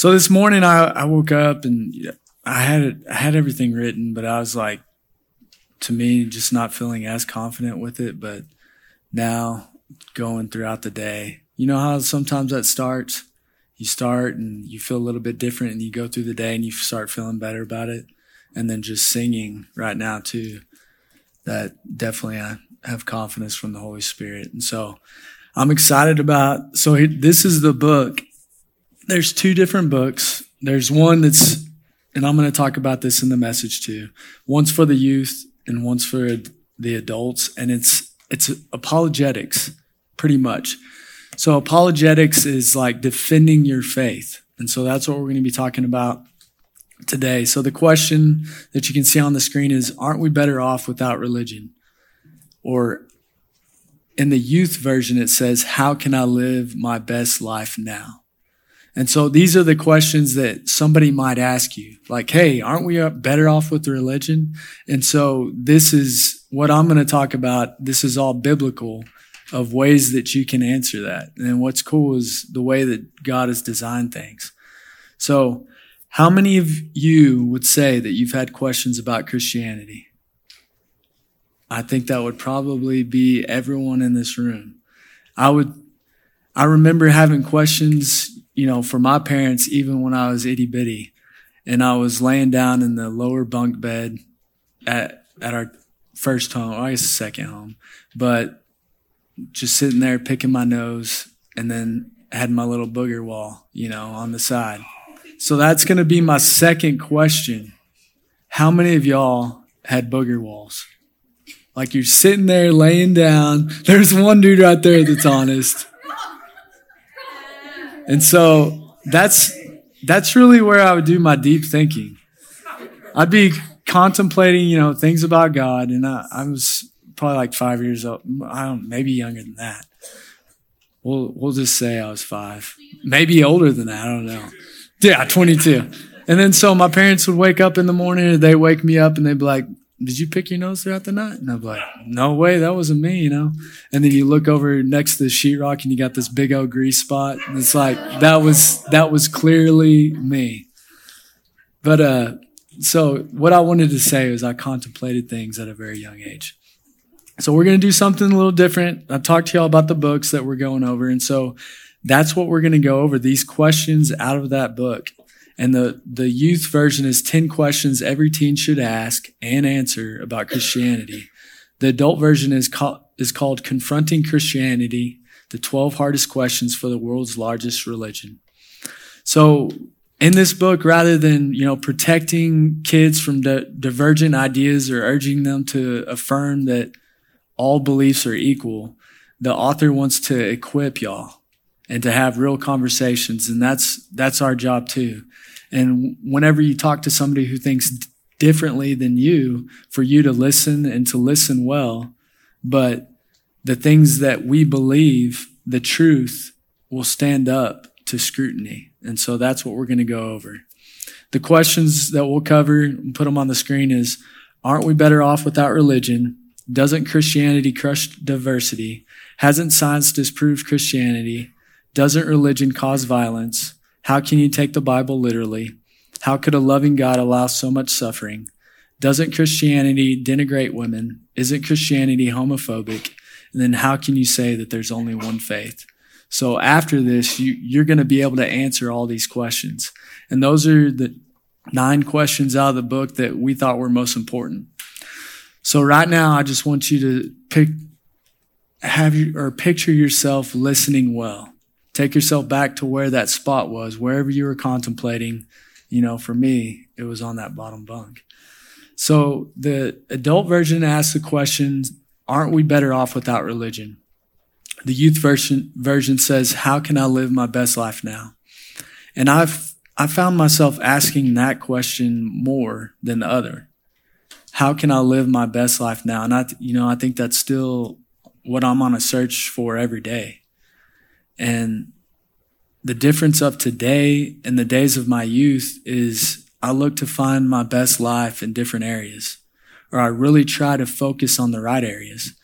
So this morning I, I woke up and I had it, I had everything written, but I was like, to me, just not feeling as confident with it. But now going throughout the day, you know how sometimes that starts? You start and you feel a little bit different and you go through the day and you start feeling better about it. And then just singing right now too, that definitely I have confidence from the Holy Spirit. And so I'm excited about, so this is the book. There's two different books. There's one that's, and I'm going to talk about this in the message too. One's for the youth and one's for the adults. And it's, it's apologetics pretty much. So apologetics is like defending your faith. And so that's what we're going to be talking about today. So the question that you can see on the screen is, aren't we better off without religion? Or in the youth version, it says, how can I live my best life now? And so these are the questions that somebody might ask you. Like, hey, aren't we better off with the religion? And so this is what I'm going to talk about. This is all biblical of ways that you can answer that. And what's cool is the way that God has designed things. So, how many of you would say that you've had questions about Christianity? I think that would probably be everyone in this room. I would, I remember having questions, you know, for my parents, even when I was itty bitty and I was laying down in the lower bunk bed at, at our first home, or I guess second home, but just sitting there picking my nose and then had my little booger wall, you know, on the side. So that's going to be my second question. How many of y'all had booger walls? Like you're sitting there laying down. There's one dude right there that's honest. And so that's that's really where I would do my deep thinking. I'd be contemplating, you know, things about God, and I, I was probably like five years old. I don't, maybe younger than that. We'll we'll just say I was five, maybe older than that. I don't know. Yeah, 22. And then so my parents would wake up in the morning and they wake me up and they'd be like, "Did you pick your nose throughout the night?" And I'm like, "No way, that wasn't me," you know. And then you look over next to the sheetrock and you got this big old grease spot, and it's like that was that was clearly me. But uh, so what I wanted to say is I contemplated things at a very young age. So we're going to do something a little different. I've talked to y'all about the books that we're going over. And so that's what we're going to go over these questions out of that book. And the, the youth version is 10 questions every teen should ask and answer about Christianity. The adult version is called, is called Confronting Christianity, the 12 hardest questions for the world's largest religion. So in this book, rather than, you know, protecting kids from di- divergent ideas or urging them to affirm that all beliefs are equal, the author wants to equip y'all and to have real conversations. And that's, that's our job too. And whenever you talk to somebody who thinks differently than you, for you to listen and to listen well, but the things that we believe, the truth will stand up to scrutiny. And so that's what we're going to go over. The questions that we'll cover and put them on the screen is, aren't we better off without religion? Doesn't Christianity crush diversity? Hasn't science disproved Christianity? Doesn't religion cause violence? How can you take the Bible literally? How could a loving God allow so much suffering? Doesn't Christianity denigrate women? Isn't Christianity homophobic? And then how can you say that there's only one faith? So after this, you, you're going to be able to answer all these questions. And those are the nine questions out of the book that we thought were most important. So right now, I just want you to pick, have you, or picture yourself listening well. Take yourself back to where that spot was, wherever you were contemplating. You know, for me, it was on that bottom bunk. So the adult version asks the question, aren't we better off without religion? The youth version, version says, how can I live my best life now? And I've, I found myself asking that question more than the other how can I live my best life now? And I, you know, I think that's still what I'm on a search for every day. And the difference of today and the days of my youth is I look to find my best life in different areas, or I really try to focus on the right areas.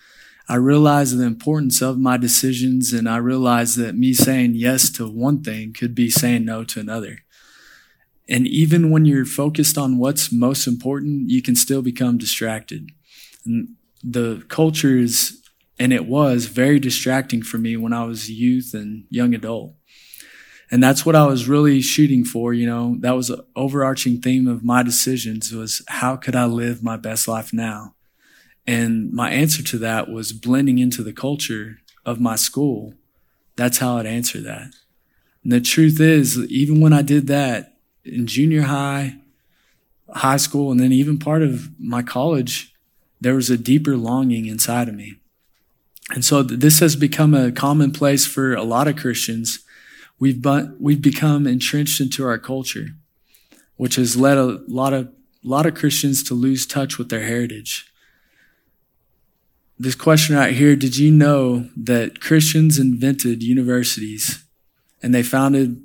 I realize the importance of my decisions and I realize that me saying yes to one thing could be saying no to another. And even when you're focused on what's most important, you can still become distracted. And the culture is, and it was very distracting for me when I was youth and young adult. And that's what I was really shooting for. You know, that was an overarching theme of my decisions was how could I live my best life now? And my answer to that was blending into the culture of my school. That's how I'd answer that. And the truth is, even when I did that in junior high, high school, and then even part of my college, there was a deeper longing inside of me. And so this has become a commonplace for a lot of Christians. We've, but, we've become entrenched into our culture, which has led a lot of, a lot of Christians to lose touch with their heritage this question right here Did you know that Christians invented universities and they founded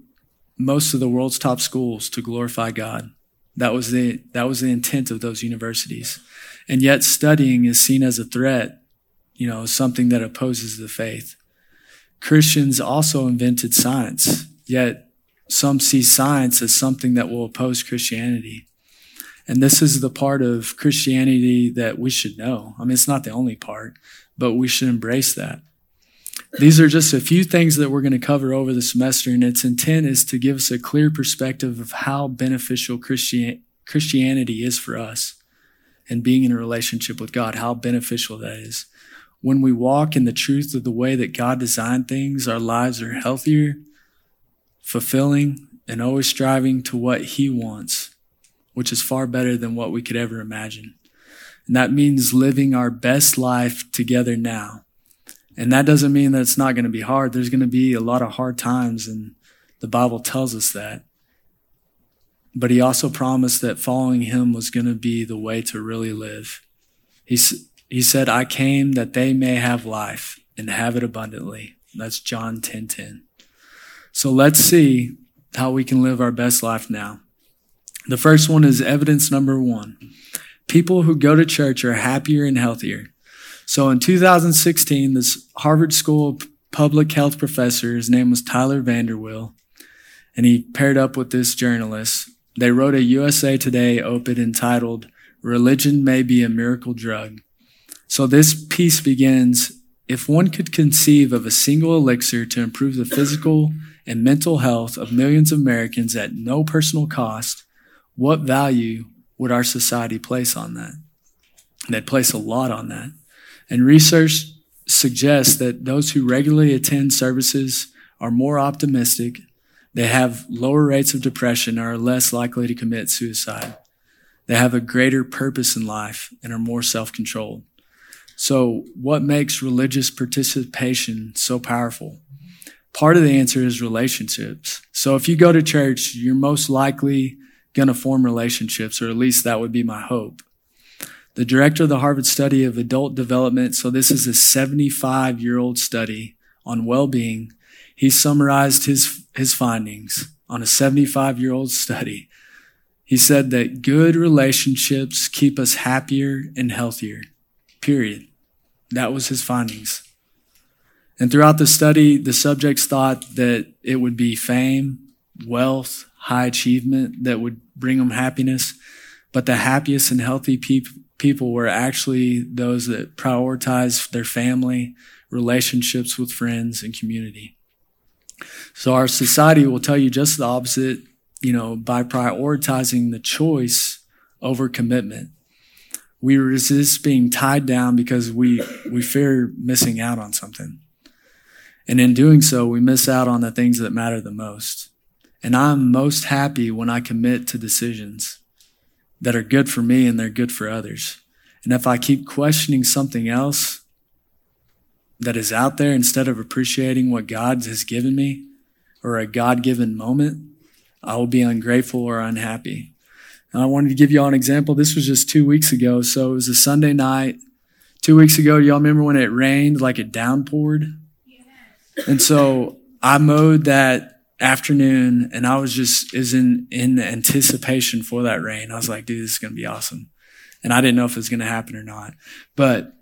most of the world's top schools to glorify God? That was the, that was the intent of those universities. And yet studying is seen as a threat, you know, something that opposes the faith. Christians also invented science, yet some see science as something that will oppose Christianity. And this is the part of Christianity that we should know. I mean, it's not the only part, but we should embrace that. These are just a few things that we're going to cover over the semester, and its intent is to give us a clear perspective of how beneficial Christian, Christianity is for us and being in a relationship with God, how beneficial that is. When we walk in the truth of the way that God designed things, our lives are healthier, fulfilling, and always striving to what He wants which is far better than what we could ever imagine. And that means living our best life together now. And that doesn't mean that it's not going to be hard. There's going to be a lot of hard times, and the Bible tells us that. But he also promised that following him was going to be the way to really live. He, he said, I came that they may have life and have it abundantly. That's John 10 10. So let's see how we can live our best life now. The first one is evidence number one. People who go to church are happier and healthier. So in 2016, this Harvard School of public health professor, his name was Tyler VanderWeele, and he paired up with this journalist. They wrote a USA Today op-ed entitled, Religion May Be a Miracle Drug. So this piece begins, if one could conceive of a single elixir to improve the physical and mental health of millions of Americans at no personal cost, what value would our society place on that? They'd place a lot on that. And research suggests that those who regularly attend services are more optimistic, they have lower rates of depression, are less likely to commit suicide. They have a greater purpose in life and are more self controlled. So, what makes religious participation so powerful? Part of the answer is relationships. So, if you go to church, you're most likely going to form relationships, or at least that would be my hope. The director of the Harvard Study of Adult Development, so this is a 75 year old study on well being. He summarized his, his findings on a 75 year old study. He said that good relationships keep us happier and healthier, period. That was his findings. And throughout the study, the subjects thought that it would be fame, wealth, high achievement that would bring them happiness. But the happiest and healthy pe- people were actually those that prioritize their family, relationships with friends, and community. So our society will tell you just the opposite, you know, by prioritizing the choice over commitment. We resist being tied down because we, we fear missing out on something. And in doing so, we miss out on the things that matter the most. And I'm most happy when I commit to decisions that are good for me and they're good for others. And if I keep questioning something else that is out there instead of appreciating what God has given me or a God given moment, I will be ungrateful or unhappy. And I wanted to give you all an example. This was just two weeks ago. So it was a Sunday night. Two weeks ago, y'all remember when it rained like it downpoured? Yes. And so I mowed that afternoon and I was just is in in anticipation for that rain. I was like, dude, this is gonna be awesome. And I didn't know if it was gonna happen or not. But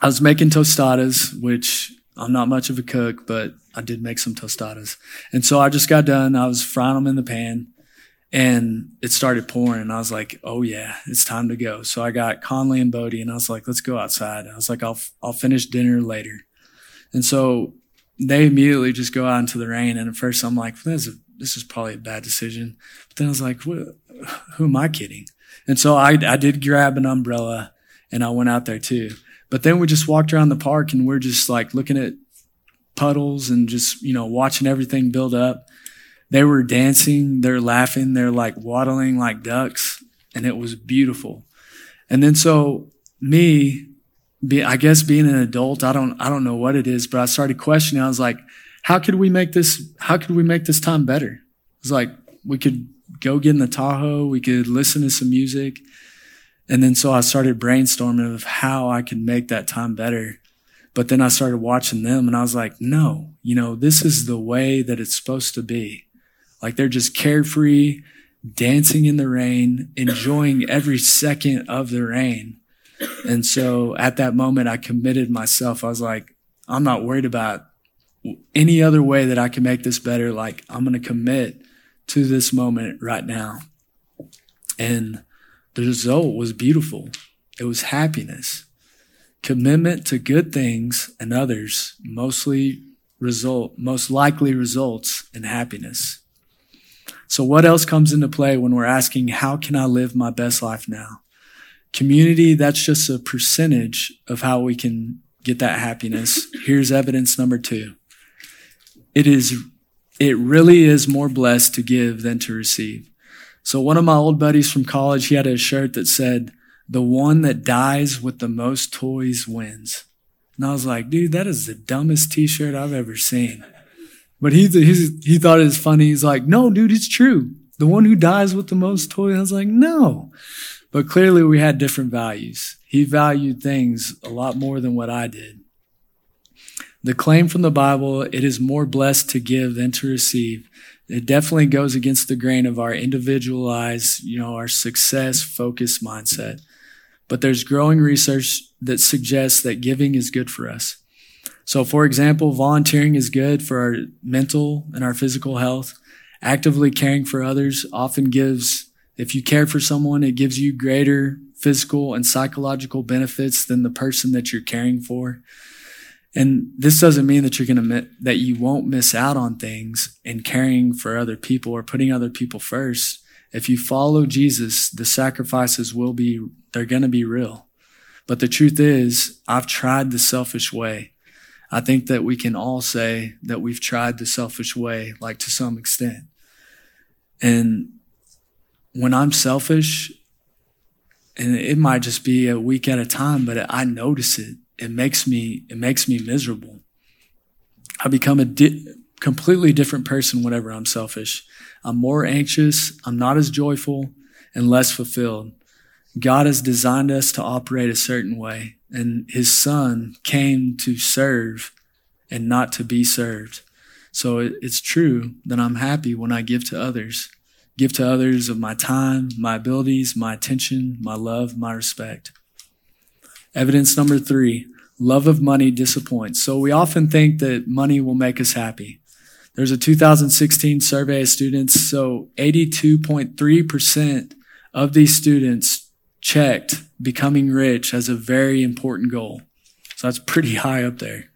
I was making tostadas, which I'm not much of a cook, but I did make some tostadas. And so I just got done. I was frying them in the pan and it started pouring and I was like, "Oh yeah, it's time to go." So I got Conley and Bodie and I was like, "Let's go outside." I was like, "I'll I'll finish dinner later." And so they immediately just go out into the rain and at first I'm like, "This is this is probably a bad decision." But then I was like, "Who am I kidding?" And so I I did grab an umbrella and I went out there too. But then we just walked around the park and we're just like looking at puddles and just, you know, watching everything build up they were dancing, they're laughing, they're like waddling like ducks, and it was beautiful. And then so me, be, I guess being an adult, I don't, I don't know what it is, but I started questioning. I was like, how could we make this, how could we make this time better? It was like, we could go get in the Tahoe, we could listen to some music. And then so I started brainstorming of how I could make that time better. But then I started watching them and I was like, no, you know, this is the way that it's supposed to be. Like they're just carefree, dancing in the rain, enjoying every second of the rain. And so at that moment, I committed myself. I was like, I'm not worried about any other way that I can make this better. Like, I'm going to commit to this moment right now. And the result was beautiful. It was happiness. Commitment to good things and others mostly result, most likely results in happiness. So what else comes into play when we're asking, how can I live my best life now? Community, that's just a percentage of how we can get that happiness. Here's evidence number two. It is, it really is more blessed to give than to receive. So one of my old buddies from college, he had a shirt that said, the one that dies with the most toys wins. And I was like, dude, that is the dumbest t-shirt I've ever seen. But he, he thought it was funny. He's like, no, dude, it's true. The one who dies with the most toys. I was like, no. But clearly we had different values. He valued things a lot more than what I did. The claim from the Bible, it is more blessed to give than to receive. It definitely goes against the grain of our individualized, you know, our success focused mindset. But there's growing research that suggests that giving is good for us. So, for example, volunteering is good for our mental and our physical health. Actively caring for others often gives, if you care for someone, it gives you greater physical and psychological benefits than the person that you're caring for. And this doesn't mean that you're going to, that you won't miss out on things in caring for other people or putting other people first. If you follow Jesus, the sacrifices will be, they're going to be real. But the truth is, I've tried the selfish way. I think that we can all say that we've tried the selfish way, like to some extent. And when I'm selfish, and it might just be a week at a time, but I notice it. It makes me, it makes me miserable. I become a di- completely different person whenever I'm selfish. I'm more anxious. I'm not as joyful and less fulfilled. God has designed us to operate a certain way, and his son came to serve and not to be served. So it's true that I'm happy when I give to others, give to others of my time, my abilities, my attention, my love, my respect. Evidence number three, love of money disappoints. So we often think that money will make us happy. There's a 2016 survey of students. So 82.3% of these students checked becoming rich as a very important goal. So that's pretty high up there.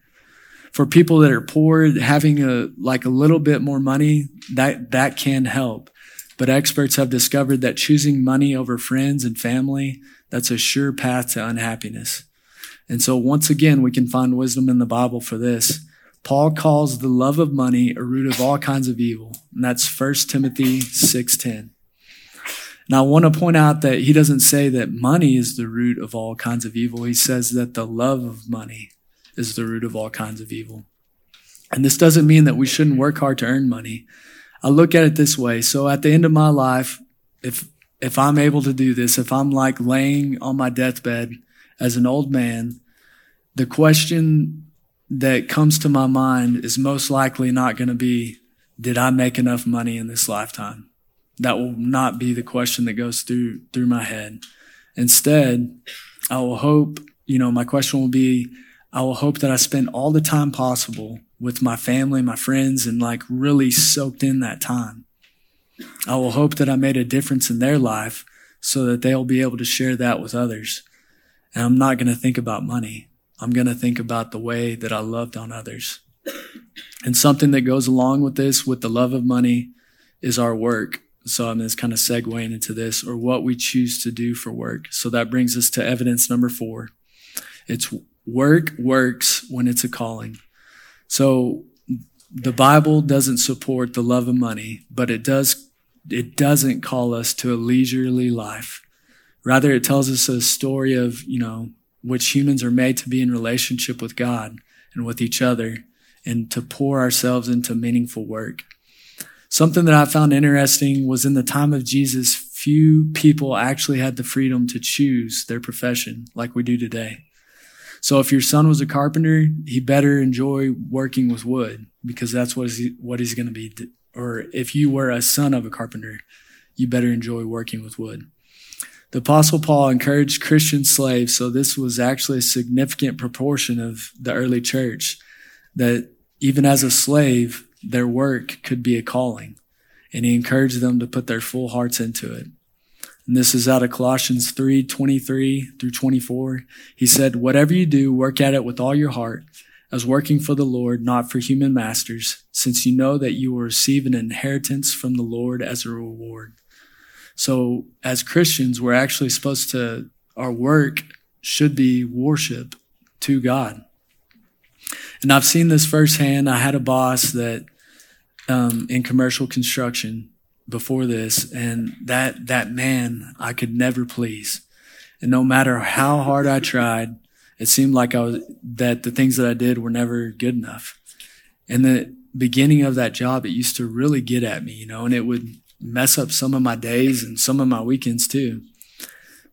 For people that are poor, having a, like a little bit more money, that, that can help. But experts have discovered that choosing money over friends and family, that's a sure path to unhappiness. And so once again, we can find wisdom in the Bible for this. Paul calls the love of money a root of all kinds of evil. And that's 1 Timothy 6:10. Now, I want to point out that he doesn't say that money is the root of all kinds of evil. He says that the love of money is the root of all kinds of evil. And this doesn't mean that we shouldn't work hard to earn money. I look at it this way. So at the end of my life, if, if I'm able to do this, if I'm like laying on my deathbed as an old man, the question that comes to my mind is most likely not going to be, did I make enough money in this lifetime? That will not be the question that goes through through my head. Instead, I will hope, you know, my question will be I will hope that I spend all the time possible with my family, my friends, and like really soaked in that time. I will hope that I made a difference in their life so that they'll be able to share that with others. And I'm not going to think about money. I'm going to think about the way that I loved on others. And something that goes along with this, with the love of money, is our work. So I'm just kind of segueing into this, or what we choose to do for work. So that brings us to evidence number four. It's work works when it's a calling. So the Bible doesn't support the love of money, but it does it doesn't call us to a leisurely life. Rather, it tells us a story of, you know, which humans are made to be in relationship with God and with each other and to pour ourselves into meaningful work. Something that I found interesting was in the time of Jesus, few people actually had the freedom to choose their profession like we do today. So if your son was a carpenter, he better enjoy working with wood because that's what, he, what he's going to be. Or if you were a son of a carpenter, you better enjoy working with wood. The apostle Paul encouraged Christian slaves. So this was actually a significant proportion of the early church that even as a slave, their work could be a calling. And he encouraged them to put their full hearts into it. And this is out of Colossians 3 23 through 24. He said, Whatever you do, work at it with all your heart, as working for the Lord, not for human masters, since you know that you will receive an inheritance from the Lord as a reward. So, as Christians, we're actually supposed to, our work should be worship to God. And I've seen this firsthand. I had a boss that um, in commercial construction, before this, and that that man I could never please. And no matter how hard I tried, it seemed like I was that the things that I did were never good enough. And the beginning of that job, it used to really get at me, you know, and it would mess up some of my days and some of my weekends too.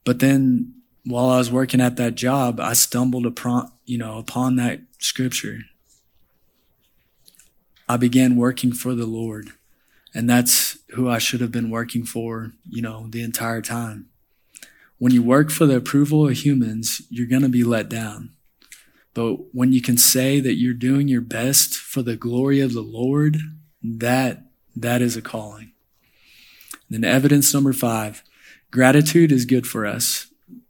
But then while I was working at that job, I stumbled upon, you know, upon that scripture. I began working for the Lord. And that's who I should have been working for, you know, the entire time. When you work for the approval of humans, you're going to be let down. But when you can say that you're doing your best for the glory of the Lord, that, that is a calling. Then evidence number five, gratitude is good for us.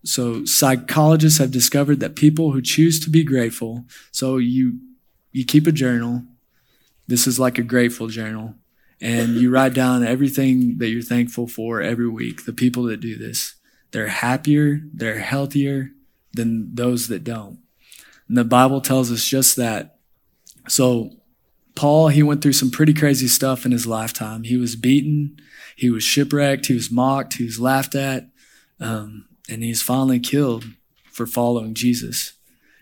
So psychologists have discovered that people who choose to be grateful, so you, you keep a journal. This is like a grateful journal and you write down everything that you're thankful for every week. The people that do this, they're happier, they're healthier than those that don't. And the Bible tells us just that. So Paul, he went through some pretty crazy stuff in his lifetime. He was beaten, he was shipwrecked, he was mocked, he was laughed at, um, and he's finally killed for following Jesus.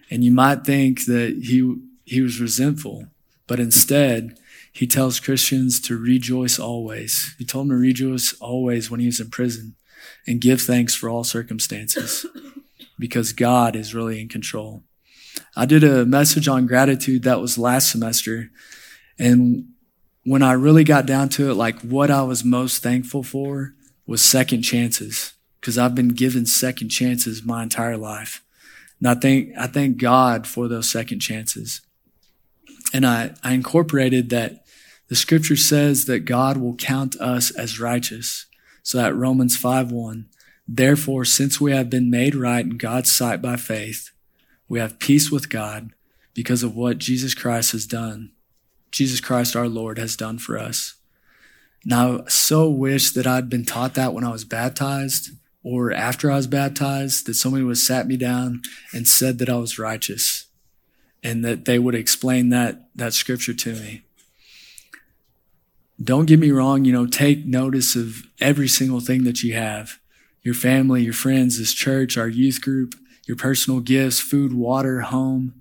And you might think that he he was resentful, but instead he tells Christians to rejoice always. He told them to rejoice always when he was in prison and give thanks for all circumstances because God is really in control. I did a message on gratitude that was last semester. And when I really got down to it, like what I was most thankful for was second chances because I've been given second chances my entire life. And I thank, I thank God for those second chances. And I, I incorporated that the scripture says that God will count us as righteous. So that Romans 5 1. Therefore, since we have been made right in God's sight by faith, we have peace with God because of what Jesus Christ has done. Jesus Christ our Lord has done for us. Now, I so wish that I'd been taught that when I was baptized or after I was baptized, that somebody would have sat me down and said that I was righteous and that they would explain that, that scripture to me don't get me wrong, you know, take notice of every single thing that you have your family, your friends, this church, our youth group, your personal gifts, food, water, home,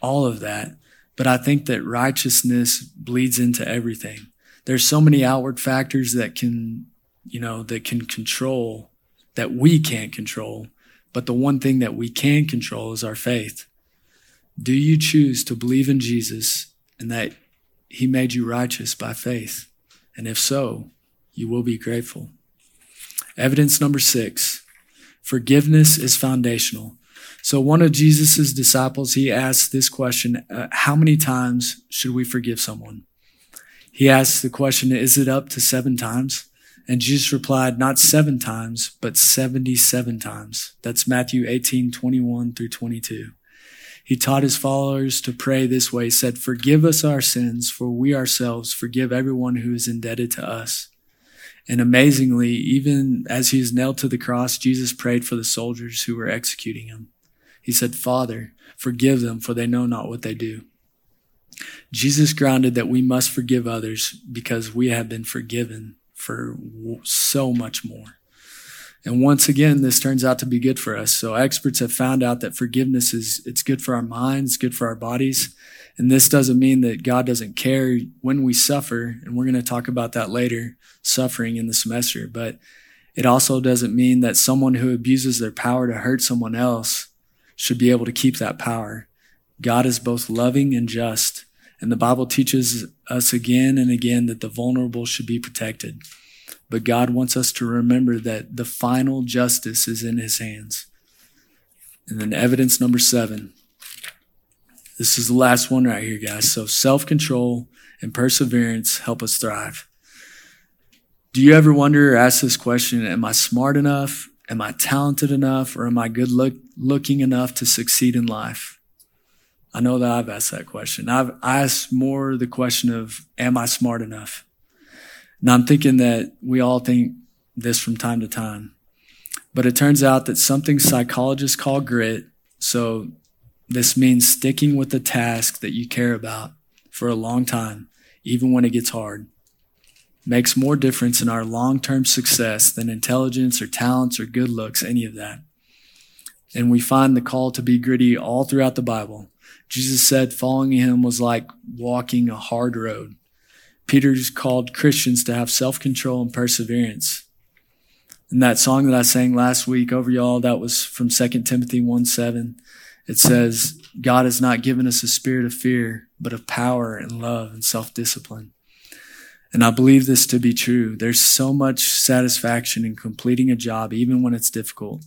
all of that. But I think that righteousness bleeds into everything. There's so many outward factors that can, you know, that can control that we can't control. But the one thing that we can control is our faith. Do you choose to believe in Jesus and that he made you righteous by faith. And if so, you will be grateful. Evidence number six forgiveness is foundational. So one of Jesus' disciples, he asked this question, uh, how many times should we forgive someone? He asked the question, is it up to seven times? And Jesus replied, not seven times, but 77 times. That's Matthew 18, 21 through 22. He taught his followers to pray this way. Said, forgive us our sins, for we ourselves forgive everyone who is indebted to us. And amazingly, even as he was nailed to the cross, Jesus prayed for the soldiers who were executing him. He said, Father, forgive them, for they know not what they do. Jesus grounded that we must forgive others because we have been forgiven for so much more. And once again, this turns out to be good for us. So experts have found out that forgiveness is, it's good for our minds, good for our bodies. And this doesn't mean that God doesn't care when we suffer. And we're going to talk about that later, suffering in the semester. But it also doesn't mean that someone who abuses their power to hurt someone else should be able to keep that power. God is both loving and just. And the Bible teaches us again and again that the vulnerable should be protected. But God wants us to remember that the final justice is in his hands. And then evidence number seven. This is the last one right here, guys. So self control and perseverance help us thrive. Do you ever wonder or ask this question Am I smart enough? Am I talented enough? Or am I good look, looking enough to succeed in life? I know that I've asked that question. I've asked more the question of, am I smart enough? Now I'm thinking that we all think this from time to time, but it turns out that something psychologists call grit. So this means sticking with the task that you care about for a long time, even when it gets hard. Makes more difference in our long-term success than intelligence or talents or good looks, any of that. And we find the call to be gritty all throughout the Bible. Jesus said following him was like walking a hard road. Peter's called Christians to have self control and perseverance. And that song that I sang last week over y'all, that was from 2 Timothy 1 7. It says, God has not given us a spirit of fear, but of power and love and self discipline. And I believe this to be true. There's so much satisfaction in completing a job, even when it's difficult.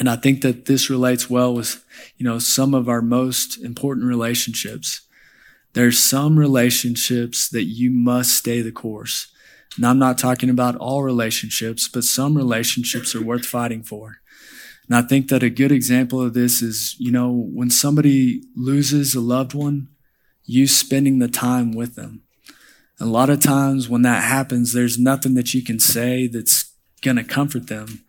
And I think that this relates well with, you know, some of our most important relationships. There's some relationships that you must stay the course. And I'm not talking about all relationships, but some relationships are worth fighting for. And I think that a good example of this is, you know, when somebody loses a loved one, you spending the time with them. a lot of times when that happens, there's nothing that you can say that's going to comfort them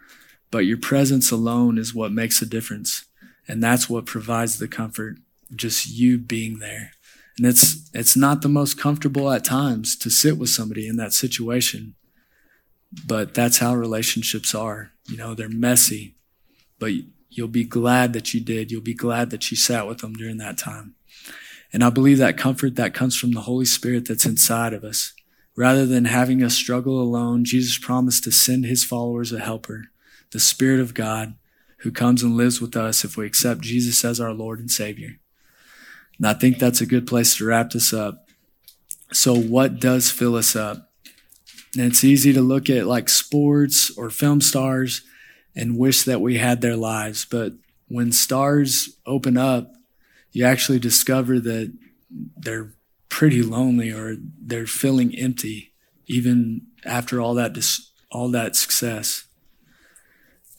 but your presence alone is what makes a difference. And that's what provides the comfort, just you being there. And it's, it's not the most comfortable at times to sit with somebody in that situation. But that's how relationships are. You know, they're messy, but you'll be glad that you did. You'll be glad that you sat with them during that time. And I believe that comfort that comes from the Holy Spirit that's inside of us. Rather than having us struggle alone, Jesus promised to send his followers a helper the Spirit of God who comes and lives with us if we accept Jesus as our Lord and Savior. And I think that's a good place to wrap this up. So, what does fill us up? And it's easy to look at like sports or film stars and wish that we had their lives. But when stars open up, you actually discover that they're pretty lonely or they're feeling empty even after all that dis- all that success.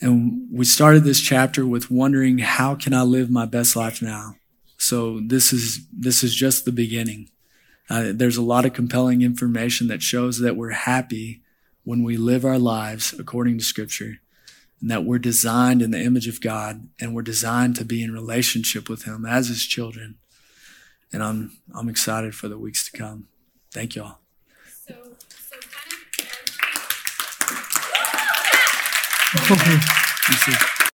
And we started this chapter with wondering how can I live my best life now? So this is this is just the beginning. Uh, there's a lot of compelling information that shows that we're happy when we live our lives according to Scripture, and that we're designed in the image of God, and we're designed to be in relationship with Him as His children. And I'm I'm excited for the weeks to come. Thank y'all. Oh,